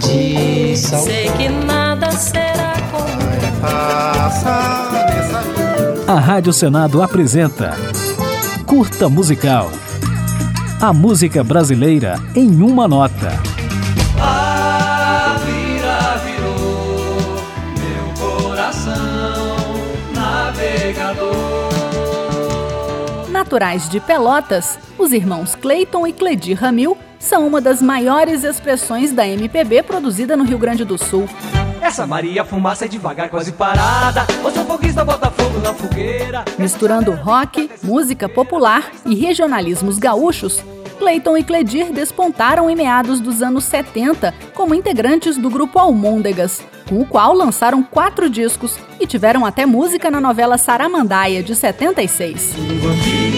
de sal. Sei que nada será como A Rádio Senado apresenta Curta Musical. A música brasileira em uma nota. A vira virou meu coração navegador. Naturais de Pelotas, os irmãos Cleiton e Cledir Ramil são uma das maiores expressões da MPB produzida no Rio Grande do Sul. Essa Maria fumaça é devagar, quase parada. O seu foguista bota fogo na fogueira. Misturando rock, música popular e regionalismos gaúchos, Cleiton e Cledir despontaram em meados dos anos 70 como integrantes do grupo Almôndegas, com o qual lançaram quatro discos e tiveram até música na novela Saramandaia, de 76. Um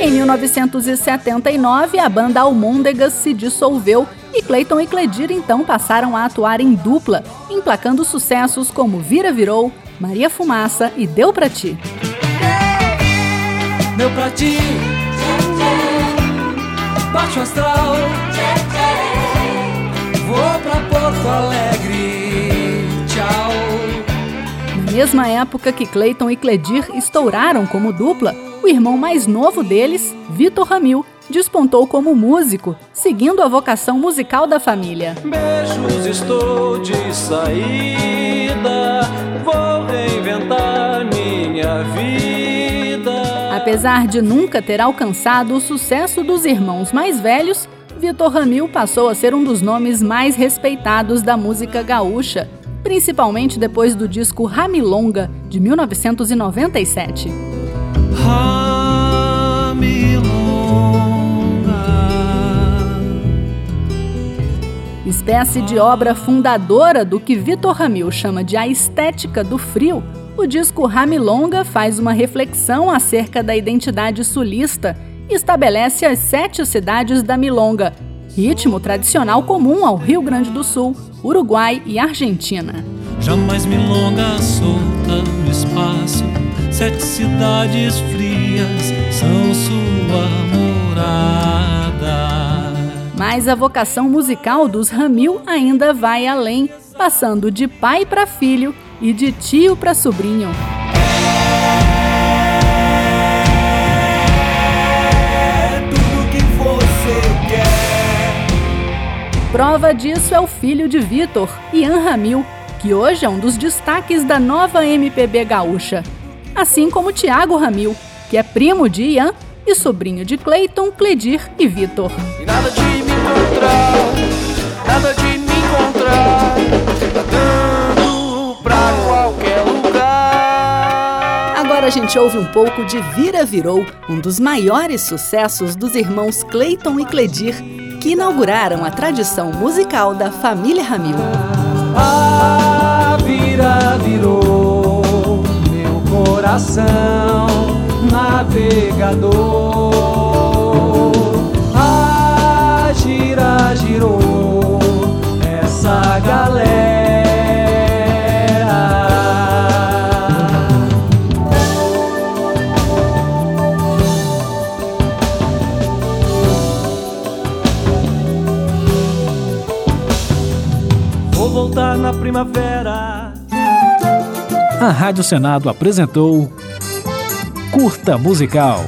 Em 1979, a banda Almôndegas se dissolveu e Cleiton e Cledir então passaram a atuar em dupla, emplacando sucessos como Vira Virou, Maria Fumaça e Deu Pra Ti. Meu pra ti, baixo astral. Vou pra Porto Alegre, mesma época que Cleiton e Cledir estouraram como dupla, o irmão mais novo deles, Vitor Ramil, despontou como músico, seguindo a vocação musical da família. Beijos, estou de saída. Vou reinventar minha vida. Apesar de nunca ter alcançado o sucesso dos irmãos mais velhos, Vitor Ramil passou a ser um dos nomes mais respeitados da música gaúcha, principalmente depois do disco Ramilonga, de 1997. Espécie de obra fundadora do que Vitor Ramil chama de a estética do frio, o disco Ramilonga faz uma reflexão acerca da identidade sulista e estabelece as sete cidades da Milonga, ritmo tradicional comum ao Rio Grande do Sul, Uruguai e Argentina. Jamais milonga solta no espaço, sete cidades frias são sua morada. Mas a vocação musical dos Ramil ainda vai além, passando de pai para filho e de tio para sobrinho. Prova disso é o filho de Vitor, Ian Ramil, que hoje é um dos destaques da nova MPB gaúcha. Assim como Tiago Ramil, que é primo de Ian e sobrinho de Cleiton, Cledir e Vitor. Nada de me encontrar, nada de me encontrar. Tá dando pra qualquer lugar. Agora a gente ouve um pouco de Vira Virou, um dos maiores sucessos dos irmãos Cleiton e Cledir, que inauguraram a tradição musical da família Ramil. A vira virou meu coração navegador. Na primavera. A Rádio Senado apresentou Curta Musical.